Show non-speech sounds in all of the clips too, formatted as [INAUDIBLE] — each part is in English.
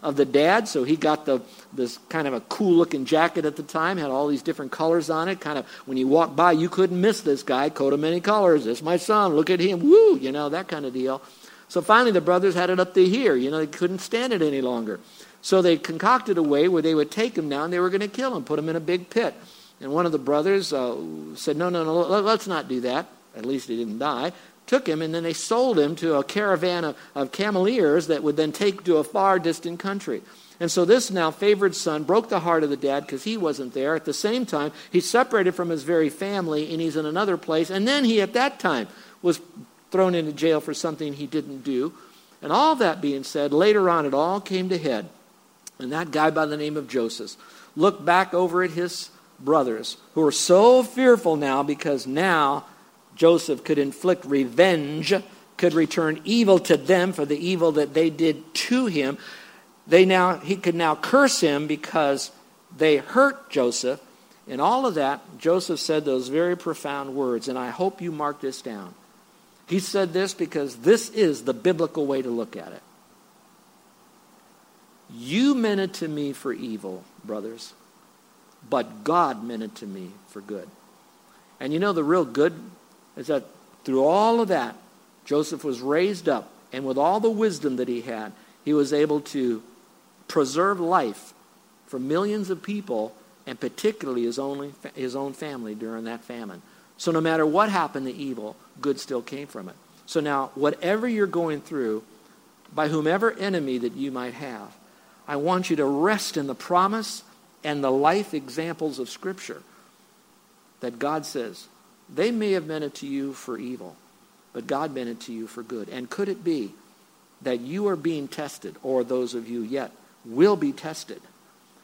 Of the dad, so he got the this kind of a cool looking jacket at the time, had all these different colors on it. Kind of when you walk by, you couldn't miss this guy, coat of many colors. This my son, look at him, woo, you know that kind of deal. So finally, the brothers had it up to here. You know, they couldn't stand it any longer. So they concocted a way where they would take him down. They were going to kill him, put him in a big pit. And one of the brothers uh, said, "No, no, no, let's not do that. At least he didn't die." Took him, and then they sold him to a caravan of, of cameleers that would then take to a far distant country. And so this now favored son broke the heart of the dad because he wasn't there. At the same time, he's separated from his very family and he's in another place. And then he, at that time, was thrown into jail for something he didn't do. And all that being said, later on it all came to head. And that guy by the name of Joseph looked back over at his brothers who were so fearful now because now Joseph could inflict revenge, could return evil to them for the evil that they did to him. They now he could now curse him because they hurt Joseph. And all of that, Joseph said those very profound words, and I hope you mark this down. He said this because this is the biblical way to look at it. You meant it to me for evil, brothers, but God meant it to me for good. And you know the real good is that through all of that, Joseph was raised up, and with all the wisdom that he had, he was able to preserve life for millions of people, and particularly his own, his own family during that famine. So no matter what happened to evil, good still came from it. So now, whatever you're going through, by whomever enemy that you might have, I want you to rest in the promise and the life examples of Scripture that God says, they may have meant it to you for evil, but God meant it to you for good. And could it be that you are being tested, or those of you yet will be tested,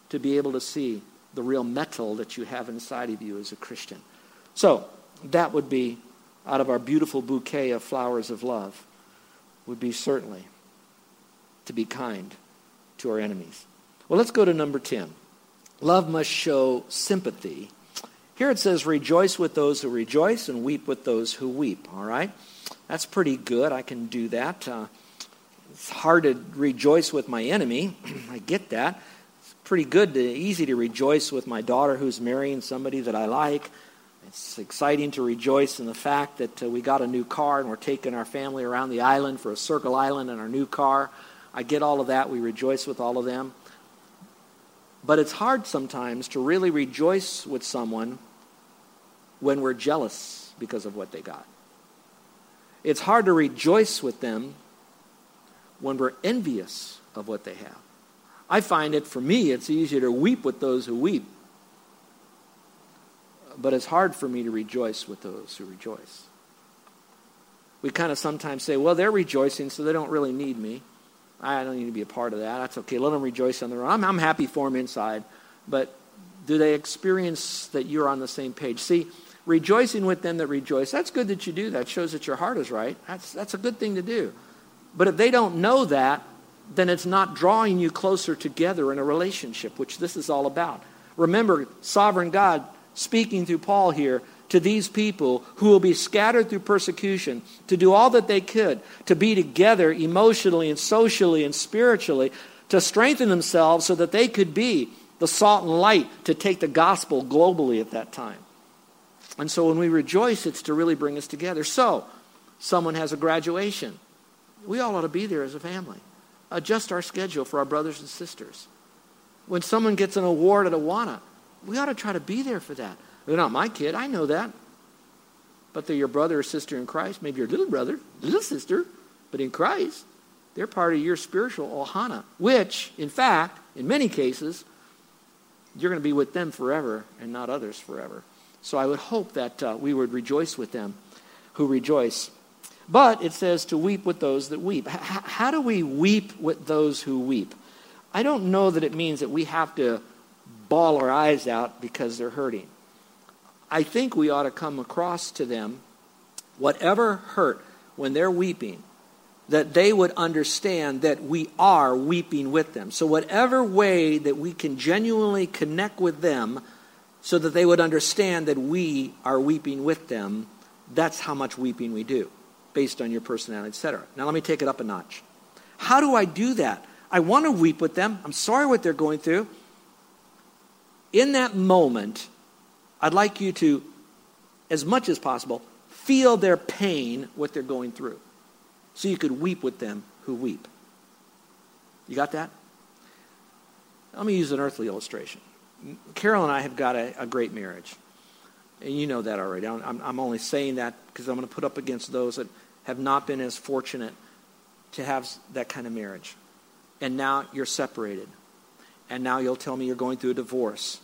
to be able to see the real mettle that you have inside of you as a Christian? So, that would be, out of our beautiful bouquet of flowers of love, would be certainly to be kind to our enemies. Well, let's go to number 10. Love must show sympathy here it says, rejoice with those who rejoice and weep with those who weep. All right? That's pretty good. I can do that. Uh, it's hard to rejoice with my enemy. [CLEARS THROAT] I get that. It's pretty good, to, easy to rejoice with my daughter who's marrying somebody that I like. It's exciting to rejoice in the fact that uh, we got a new car and we're taking our family around the island for a circle island in our new car. I get all of that. We rejoice with all of them. But it's hard sometimes to really rejoice with someone when we're jealous because of what they got. It's hard to rejoice with them when we're envious of what they have. I find it, for me, it's easier to weep with those who weep. But it's hard for me to rejoice with those who rejoice. We kind of sometimes say, well, they're rejoicing, so they don't really need me. I don't need to be a part of that. That's okay. Let them rejoice on their own. I'm, I'm happy for them inside. But do they experience that you're on the same page? See, rejoicing with them that rejoice, that's good that you do that. shows that your heart is right. That's, that's a good thing to do. But if they don't know that, then it's not drawing you closer together in a relationship, which this is all about. Remember, sovereign God speaking through Paul here to these people who will be scattered through persecution to do all that they could to be together emotionally and socially and spiritually to strengthen themselves so that they could be the salt and light to take the gospel globally at that time. And so when we rejoice, it's to really bring us together. So, someone has a graduation. We all ought to be there as a family. Adjust our schedule for our brothers and sisters. When someone gets an award at Awana, we ought to try to be there for that. They're not my kid. I know that. But they're your brother or sister in Christ. Maybe your little brother, little sister. But in Christ, they're part of your spiritual ohana, which, in fact, in many cases, you're going to be with them forever and not others forever. So I would hope that uh, we would rejoice with them who rejoice. But it says to weep with those that weep. H- how do we weep with those who weep? I don't know that it means that we have to bawl our eyes out because they're hurting. I think we ought to come across to them whatever hurt when they're weeping, that they would understand that we are weeping with them. So, whatever way that we can genuinely connect with them so that they would understand that we are weeping with them, that's how much weeping we do, based on your personality, etc. Now, let me take it up a notch. How do I do that? I want to weep with them. I'm sorry what they're going through. In that moment, I'd like you to, as much as possible, feel their pain, what they're going through so you could weep with them who weep. You got that? Let me use an earthly illustration. Carol and I have got a, a great marriage. And you know that already. I'm, I'm only saying that because I'm going to put up against those that have not been as fortunate to have that kind of marriage. And now you're separated. And now you'll tell me you're going through a divorce.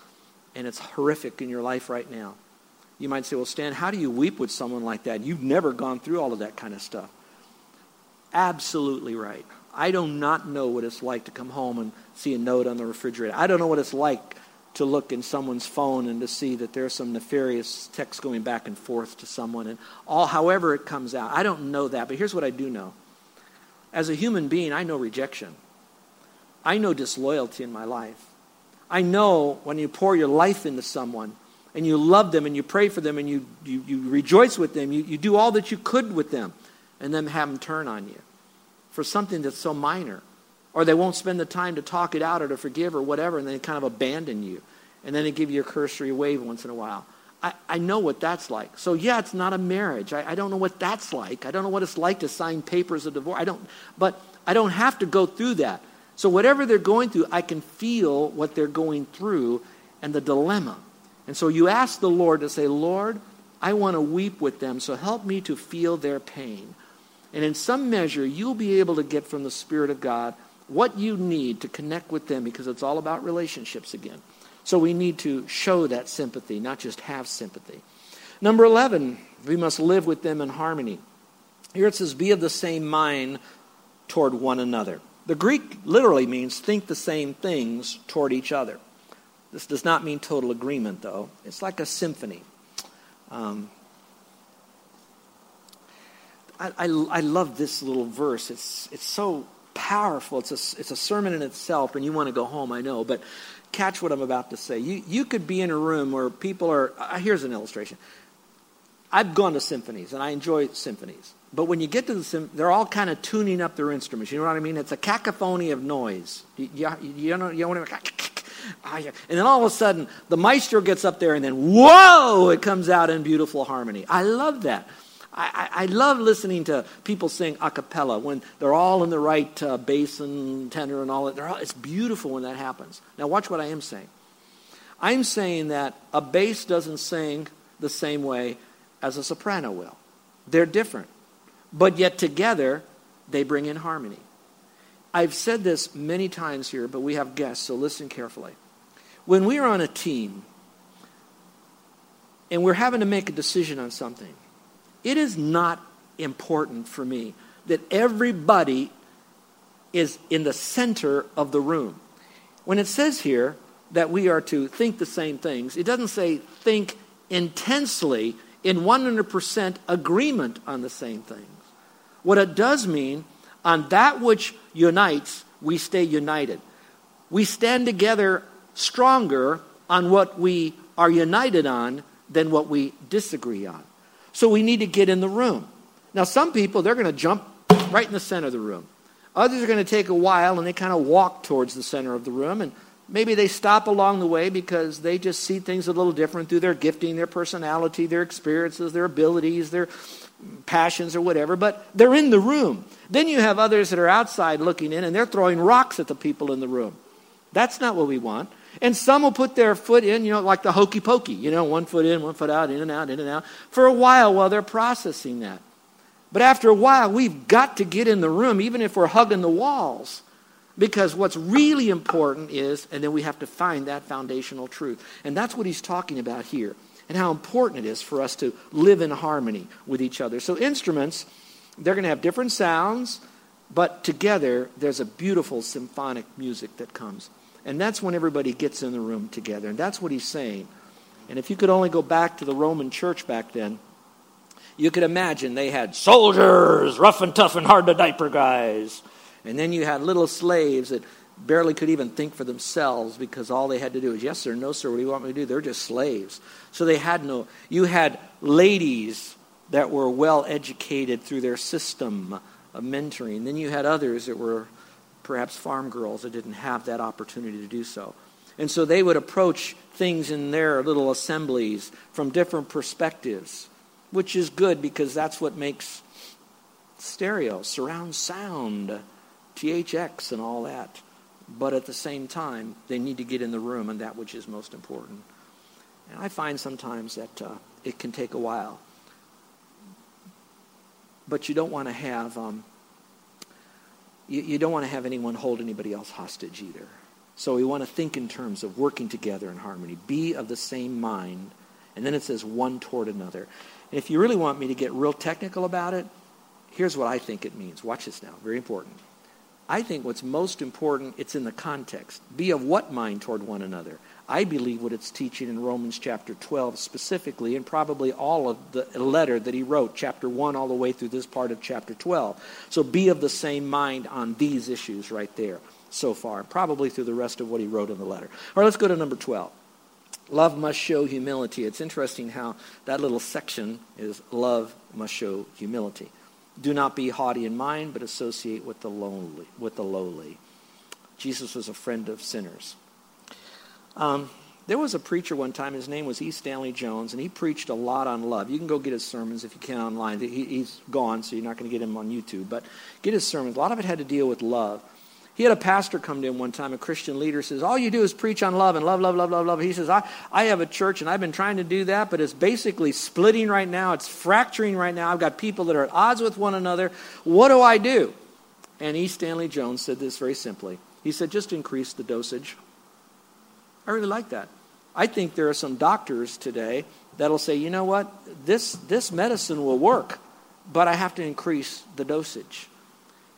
And it's horrific in your life right now. You might say, well, Stan, how do you weep with someone like that? You've never gone through all of that kind of stuff absolutely right. I do not know what it's like to come home and see a note on the refrigerator. I don't know what it's like to look in someone's phone and to see that there's some nefarious text going back and forth to someone and all however it comes out. I don't know that, but here's what I do know. As a human being, I know rejection. I know disloyalty in my life. I know when you pour your life into someone and you love them and you pray for them and you, you, you rejoice with them, you, you do all that you could with them and then have them turn on you for something that's so minor. Or they won't spend the time to talk it out or to forgive or whatever, and then they kind of abandon you. And then they give you a cursory wave once in a while. I, I know what that's like. So, yeah, it's not a marriage. I, I don't know what that's like. I don't know what it's like to sign papers of divorce. I don't, but I don't have to go through that. So, whatever they're going through, I can feel what they're going through and the dilemma. And so you ask the Lord to say, Lord, I want to weep with them, so help me to feel their pain. And in some measure, you'll be able to get from the Spirit of God what you need to connect with them because it's all about relationships again. So we need to show that sympathy, not just have sympathy. Number 11, we must live with them in harmony. Here it says, be of the same mind toward one another. The Greek literally means think the same things toward each other. This does not mean total agreement, though. It's like a symphony. Um, I, I, I love this little verse. It's, it's so powerful. It's a, it's a sermon in itself, and you want to go home, I know. But catch what I'm about to say. You, you could be in a room where people are. Uh, here's an illustration. I've gone to symphonies, and I enjoy symphonies. But when you get to the symphony, they're all kind of tuning up their instruments. You know what I mean? It's a cacophony of noise. You, you, you know, you know what I mean? And then all of a sudden, the maestro gets up there, and then whoa, it comes out in beautiful harmony. I love that. I, I, love listening to people sing a cappella when they're all in the right uh, bass and tenor and all that. All, it's beautiful when that happens. Now, watch what I am saying. I'm saying that a bass doesn't sing the same way as a soprano will. They're different. But yet together, they bring in harmony. I've said this many times here, but we have guests, so listen carefully. When we are on a team and we're having to make a decision on something, it is not important for me that everybody is in the center of the room. When it says here that we are to think the same things, it doesn't say think intensely in 100% agreement on the same things. What it does mean, on that which unites, we stay united. We stand together stronger on what we are united on than what we disagree on. So we need to get in the room. Now, some people, they're going to jump right in the center of the room. Others are going to take a while and they kind of walk towards the center of the room. And maybe they stop along the way because they just see things a little different through their gifting, their personality, their experiences, their abilities, their passions, or whatever. But they're in the room. Then you have others that are outside looking in and they're throwing rocks at the people in the room. That's not what we want. And some will put their foot in, you know, like the hokey pokey, you know, one foot in, one foot out, in and out, in and out, for a while while they're processing that. But after a while, we've got to get in the room, even if we're hugging the walls. Because what's really important is, and then we have to find that foundational truth. And that's what he's talking about here, and how important it is for us to live in harmony with each other. So, instruments, they're going to have different sounds, but together, there's a beautiful symphonic music that comes. And that's when everybody gets in the room together. And that's what he's saying. And if you could only go back to the Roman church back then, you could imagine they had soldiers, rough and tough and hard to diaper guys. And then you had little slaves that barely could even think for themselves because all they had to do was, yes, sir, no, sir, what do you want me to do? They're just slaves. So they had no, you had ladies that were well educated through their system of mentoring. Then you had others that were perhaps farm girls that didn't have that opportunity to do so. And so they would approach things in their little assemblies from different perspectives, which is good because that's what makes stereo, surround sound, THX, and all that. But at the same time, they need to get in the room and that which is most important. And I find sometimes that uh, it can take a while. But you don't want to have um, you, you don't want to have anyone hold anybody else hostage either. So we want to think in terms of working together in harmony. Be of the same mind. And then it says one toward another. And if you really want me to get real technical about it, here's what I think it means. Watch this now. Very important. I think what's most important, it's in the context. Be of what mind toward one another? I believe what it's teaching in Romans chapter 12 specifically, and probably all of the letter that he wrote, chapter 1 all the way through this part of chapter 12. So be of the same mind on these issues right there so far, probably through the rest of what he wrote in the letter. All right, let's go to number 12. Love must show humility. It's interesting how that little section is love must show humility. Do not be haughty in mind, but associate with the lonely, with the lowly. Jesus was a friend of sinners. Um, there was a preacher one time, his name was E. Stanley Jones, and he preached a lot on love. You can go get his sermons if you can online. He, he's gone, so you're not going to get him on YouTube. But get his sermons. A lot of it had to deal with love. He had a pastor come to him one time, a Christian leader, says, All you do is preach on love and love, love, love, love, love. He says, I, I have a church and I've been trying to do that, but it's basically splitting right now. It's fracturing right now. I've got people that are at odds with one another. What do I do? And E. Stanley Jones said this very simply. He said, Just increase the dosage. I really like that. I think there are some doctors today that'll say, you know what, this, this medicine will work, but I have to increase the dosage.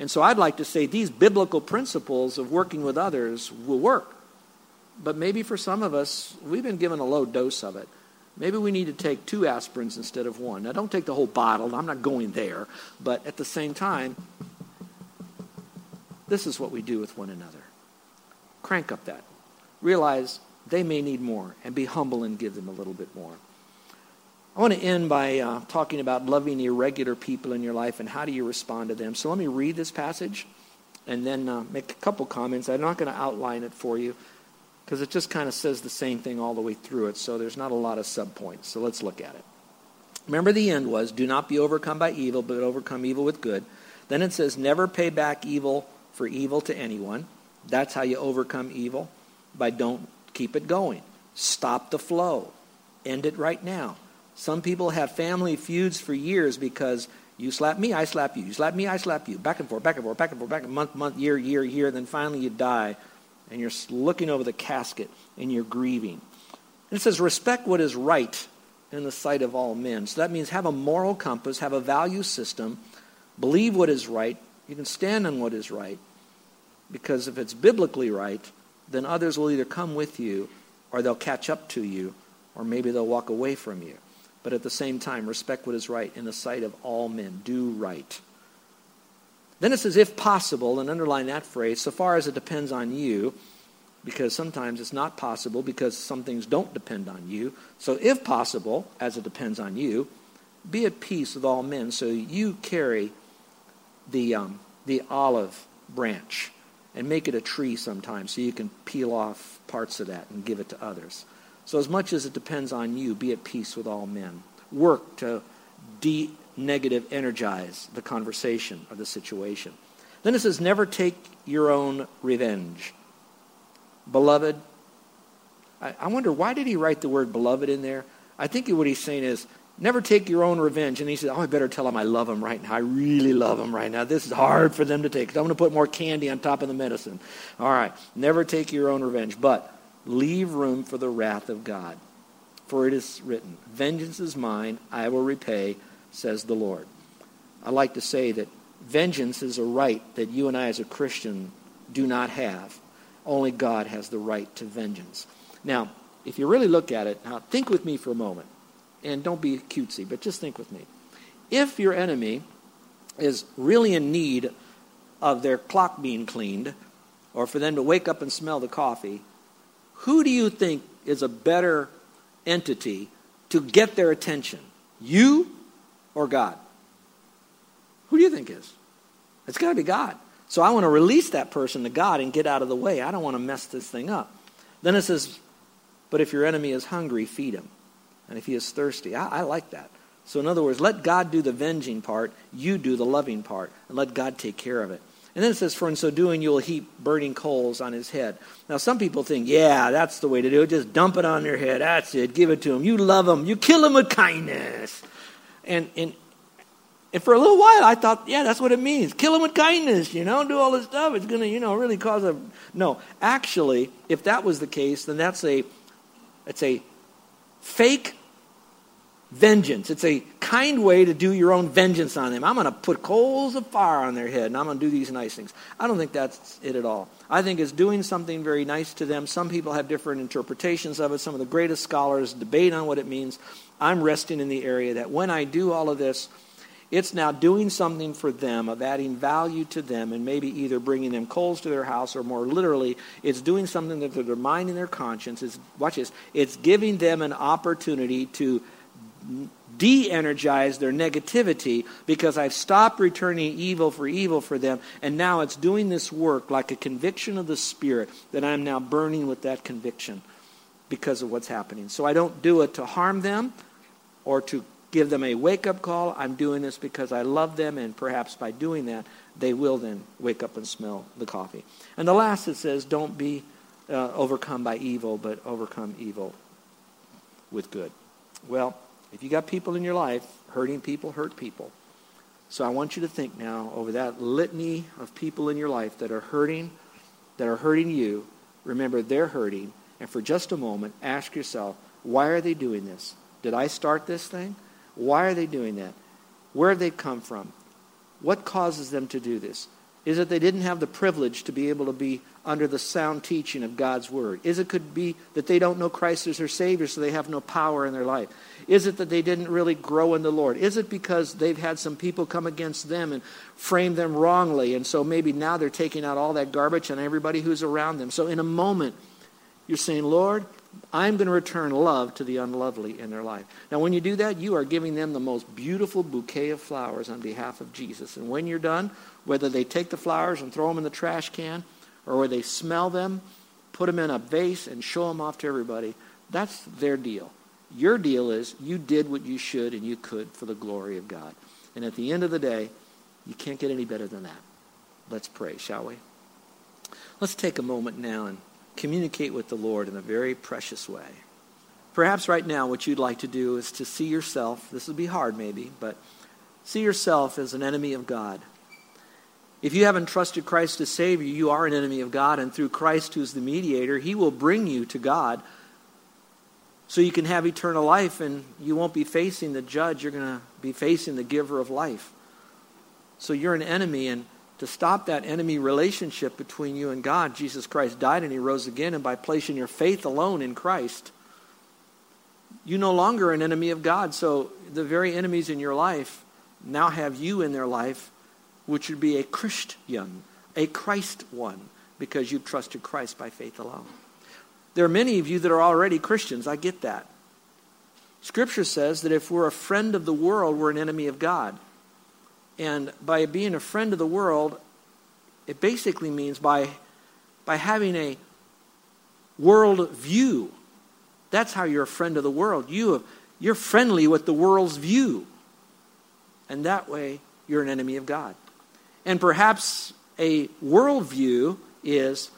And so I'd like to say these biblical principles of working with others will work. But maybe for some of us, we've been given a low dose of it. Maybe we need to take two aspirins instead of one. Now, don't take the whole bottle. I'm not going there. But at the same time, this is what we do with one another. Crank up that realize they may need more and be humble and give them a little bit more. I want to end by uh, talking about loving irregular people in your life and how do you respond to them. So let me read this passage and then uh, make a couple comments. I'm not going to outline it for you because it just kind of says the same thing all the way through it, so there's not a lot of subpoints. So let's look at it. Remember, the end was do not be overcome by evil, but overcome evil with good. Then it says never pay back evil for evil to anyone. That's how you overcome evil by don't keep it going. Stop the flow. End it right now. Some people have family feuds for years because you slap me, I slap you. You slap me, I slap you. Back and forth, back and forth, back and forth, back and month, month, year, year, year. Then finally you die and you're looking over the casket and you're grieving. And it says, respect what is right in the sight of all men. So that means have a moral compass, have a value system, believe what is right. You can stand on what is right. Because if it's biblically right, then others will either come with you or they'll catch up to you or maybe they'll walk away from you. But at the same time, respect what is right in the sight of all men. Do right. Then it says, if possible, and underline that phrase, so far as it depends on you, because sometimes it's not possible because some things don't depend on you. So if possible, as it depends on you, be at peace with all men. So you carry the, um, the olive branch and make it a tree sometimes so you can peel off parts of that and give it to others. So, as much as it depends on you, be at peace with all men. Work to de negative energize the conversation or the situation. Then it says, never take your own revenge. Beloved, I, wonder why did he write the word beloved in there? I think what he's saying is, Never take your own revenge. And he said, Oh, I better tell them I love them right now. I really love them right now. This is hard for them to take. I'm going to put more candy on top of the medicine. All right. Never take your own revenge, but leave room for the wrath of God. For it is written, Vengeance is mine, I will repay, says the Lord. I like to say that vengeance is a right that you and I as a Christian do not have. Only God has the right to vengeance. Now, if you really look at it, now think with me for a moment. And don't be cutesy, but just think with me. If your enemy is really in need of their clock being cleaned, or for them to wake up and smell the coffee, who do you think is a better entity to get their attention? You or God? Who do you think is? It's got to be God. So I want to release that person to God and get out of the way. I don't want to mess this thing up. Then it says, but if your enemy is hungry, feed him. And if he is thirsty, I, I like that. So, in other words, let God do the venging part, you do the loving part, and let God take care of it. And then it says, For in so doing, you will heap burning coals on his head. Now, some people think, yeah, that's the way to do it. Just dump it on their head. That's it. Give it to him. You love him. You kill him with kindness. And, and, and for a little while, I thought, yeah, that's what it means. Kill him with kindness, you know, do all this stuff. It's going to, you know, really cause a. No, actually, if that was the case, then that's a, it's a fake vengeance. It's a kind way to do your own vengeance on them. I'm going to put coals of fire on their head and I'm going to do these nice things. I don't think that's it at all. I think it's doing something very nice to them. Some people have different interpretations of it. Some of the greatest scholars debate on what it means. I'm resting in the area that when I do all of this, it's now doing something for them, of adding value to them, and maybe either bringing them coals to their house, or more literally, it's doing something that their mind and their conscience. Is watch this. It's giving them an opportunity to de energize their negativity because I've stopped returning evil for evil for them, and now it's doing this work like a conviction of the Spirit that I'm now burning with that conviction because of what's happening. So I don't do it to harm them or to give them a wake up call. I'm doing this because I love them, and perhaps by doing that, they will then wake up and smell the coffee. And the last it says, don't be uh, overcome by evil, but overcome evil with good. Well, if you got people in your life, hurting people hurt people. So I want you to think now over that litany of people in your life that are hurting, that are hurting you. Remember, they're hurting. And for just a moment, ask yourself, why are they doing this? Did I start this thing? Why are they doing that? Where have they come from? What causes them to do this? Is that they didn't have the privilege to be able to be under the sound teaching of God's Word? Is it could be that they don't know Christ as their Savior, so they have no power in their life? Is it that they didn't really grow in the Lord? Is it because they've had some people come against them and frame them wrongly, and so maybe now they're taking out all that garbage on everybody who's around them? So in a moment, you're saying, Lord, I'm going to return love to the unlovely in their life. Now, when you do that, you are giving them the most beautiful bouquet of flowers on behalf of Jesus. And when you're done, whether they take the flowers and throw them in the trash can or whether they smell them, put them in a vase, and show them off to everybody, that's their deal. Your deal is you did what you should and you could for the glory of God. And at the end of the day, you can't get any better than that. Let's pray, shall we? Let's take a moment now and communicate with the Lord in a very precious way. Perhaps right now, what you'd like to do is to see yourself, this would be hard maybe, but see yourself as an enemy of God. If you haven't trusted Christ as Savior, you you are an enemy of God, and through Christ, who's the mediator, He will bring you to God so you can have eternal life and you won't be facing the judge, you're going to be facing the giver of life. So you're an enemy, and to stop that enemy relationship between you and God, Jesus Christ died and he rose again, and by placing your faith alone in Christ, you no longer an enemy of God. So the very enemies in your life now have you in their life, which would be a Christian, a Christ one, because you've trusted Christ by faith alone. There are many of you that are already Christians. I get that. Scripture says that if we're a friend of the world, we're an enemy of God. And by being a friend of the world, it basically means by, by having a world view. That's how you're a friend of the world. You have, you're friendly with the world's view. And that way, you're an enemy of God. And perhaps a worldview is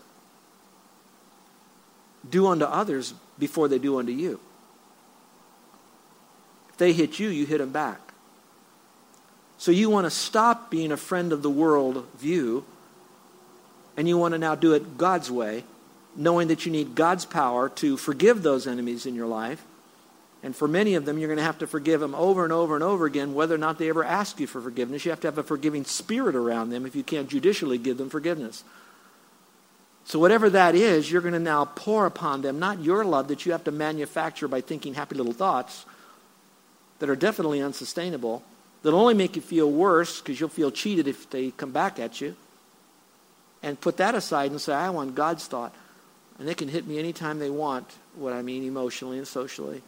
do unto others before they do unto you. If they hit you, you hit them back. So you want to stop being a friend of the world view, and you want to now do it God's way, knowing that you need God's power to forgive those enemies in your life. And for many of them, you're going to have to forgive them over and over and over again, whether or not they ever ask you for forgiveness. You have to have a forgiving spirit around them if you can't judicially give them forgiveness. So, whatever that is, you're going to now pour upon them, not your love that you have to manufacture by thinking happy little thoughts that are definitely unsustainable, that'll only make you feel worse because you'll feel cheated if they come back at you. And put that aside and say, I want God's thought. And they can hit me anytime they want, what I mean emotionally and socially,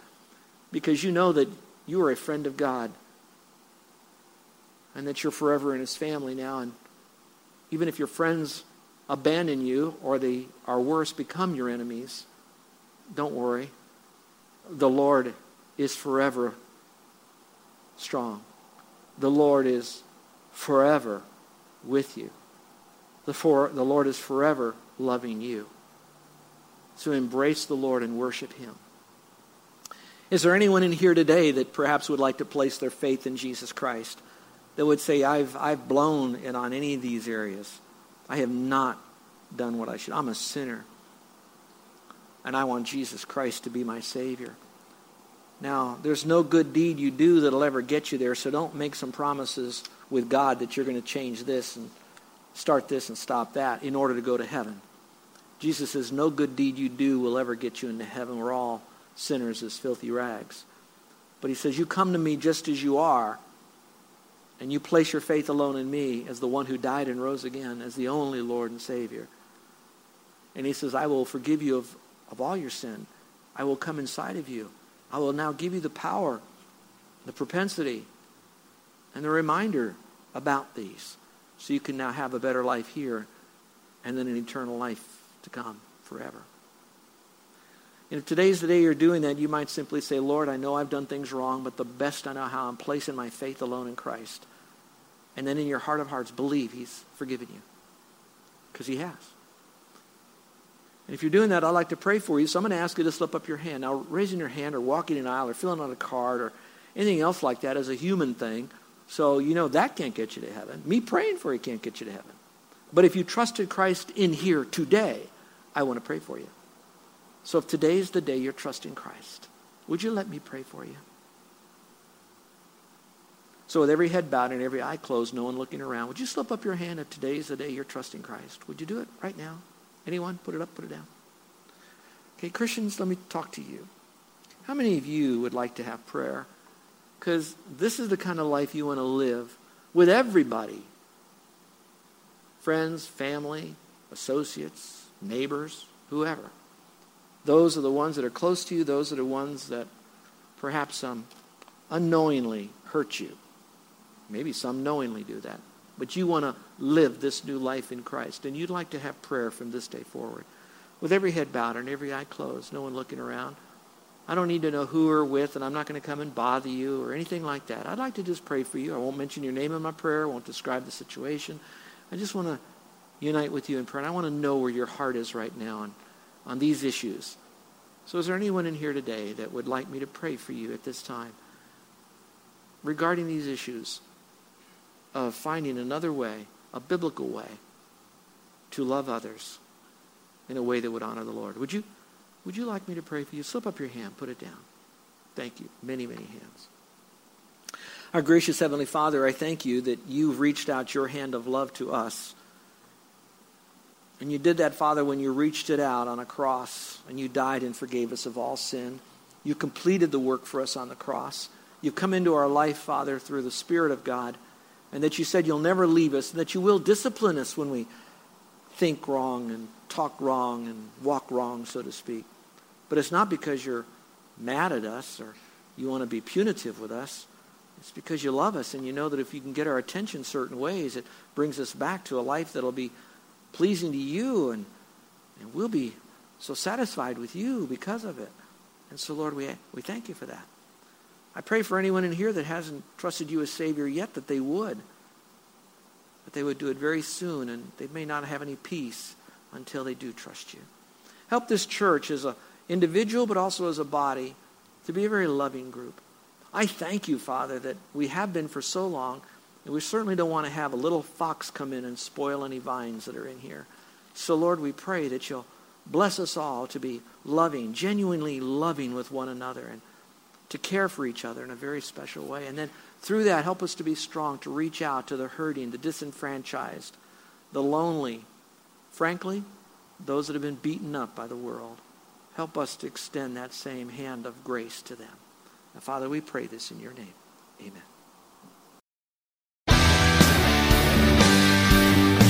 because you know that you are a friend of God and that you're forever in his family now. And even if your friends abandon you or they are worse, become your enemies, don't worry. The Lord is forever strong. The Lord is forever with you. The, for, the Lord is forever loving you. So embrace the Lord and worship him. Is there anyone in here today that perhaps would like to place their faith in Jesus Christ? That would say, I've, I've blown it on any of these areas. I have not done what I should. I'm a sinner. And I want Jesus Christ to be my Savior. Now, there's no good deed you do that'll ever get you there, so don't make some promises with God that you're going to change this and start this and stop that in order to go to heaven. Jesus says, No good deed you do will ever get you into heaven. We're all sinners as filthy rags. But he says, You come to me just as you are, and you place your faith alone in me as the one who died and rose again, as the only Lord and Savior. And he says, I will forgive you of, of all your sin. I will come inside of you. I will now give you the power, the propensity, and the reminder about these so you can now have a better life here and then an eternal life to come forever. And if today's the day you're doing that, you might simply say, Lord, I know I've done things wrong, but the best I know how, I'm placing my faith alone in Christ. And then in your heart of hearts, believe he's forgiven you. Because he has. And if you're doing that, I'd like to pray for you. So I'm going to ask you to slip up your hand. Now, raising your hand or walking an aisle or filling out a card or anything else like that is a human thing. So, you know, that can't get you to heaven. Me praying for you can't get you to heaven. But if you trusted Christ in here today, I want to pray for you. So if today is the day you're trusting Christ, would you let me pray for you? So with every head bowed and every eye closed, no one looking around, would you slip up your hand if today is the day you're trusting Christ? Would you do it right now? Anyone? Put it up, put it down. Okay, Christians, let me talk to you. How many of you would like to have prayer? Because this is the kind of life you want to live with everybody friends, family, associates, neighbors, whoever. Those are the ones that are close to you. Those are the ones that perhaps um, unknowingly hurt you. Maybe some knowingly do that. But you want to live this new life in Christ. And you'd like to have prayer from this day forward. With every head bowed and every eye closed, no one looking around. I don't need to know who or with, and I'm not going to come and bother you or anything like that. I'd like to just pray for you. I won't mention your name in my prayer. I won't describe the situation. I just want to unite with you in prayer. And I want to know where your heart is right now on, on these issues. So is there anyone in here today that would like me to pray for you at this time regarding these issues of finding another way, a biblical way, to love others in a way that would honor the Lord? Would you, would you like me to pray for you? Slip up your hand. Put it down. Thank you. Many, many hands. Our gracious Heavenly Father, I thank you that you've reached out your hand of love to us. And you did that, Father, when you reached it out on a cross and you died and forgave us of all sin. You completed the work for us on the cross. You've come into our life, Father, through the Spirit of God, and that you said you'll never leave us, and that you will discipline us when we think wrong and talk wrong and walk wrong, so to speak. But it's not because you're mad at us or you want to be punitive with us. It's because you love us and you know that if you can get our attention certain ways, it brings us back to a life that'll be pleasing to you and, and we'll be so satisfied with you because of it. And so, Lord, we, we thank you for that. I pray for anyone in here that hasn't trusted you as Savior yet that they would. That they would do it very soon and they may not have any peace until they do trust you. Help this church as an individual but also as a body to be a very loving group. I thank you, Father, that we have been for so long, and we certainly don't want to have a little fox come in and spoil any vines that are in here. So, Lord, we pray that you'll bless us all to be loving, genuinely loving with one another, and to care for each other in a very special way. And then through that, help us to be strong, to reach out to the hurting, the disenfranchised, the lonely, frankly, those that have been beaten up by the world. Help us to extend that same hand of grace to them. Now, Father, we pray this in your name. Amen.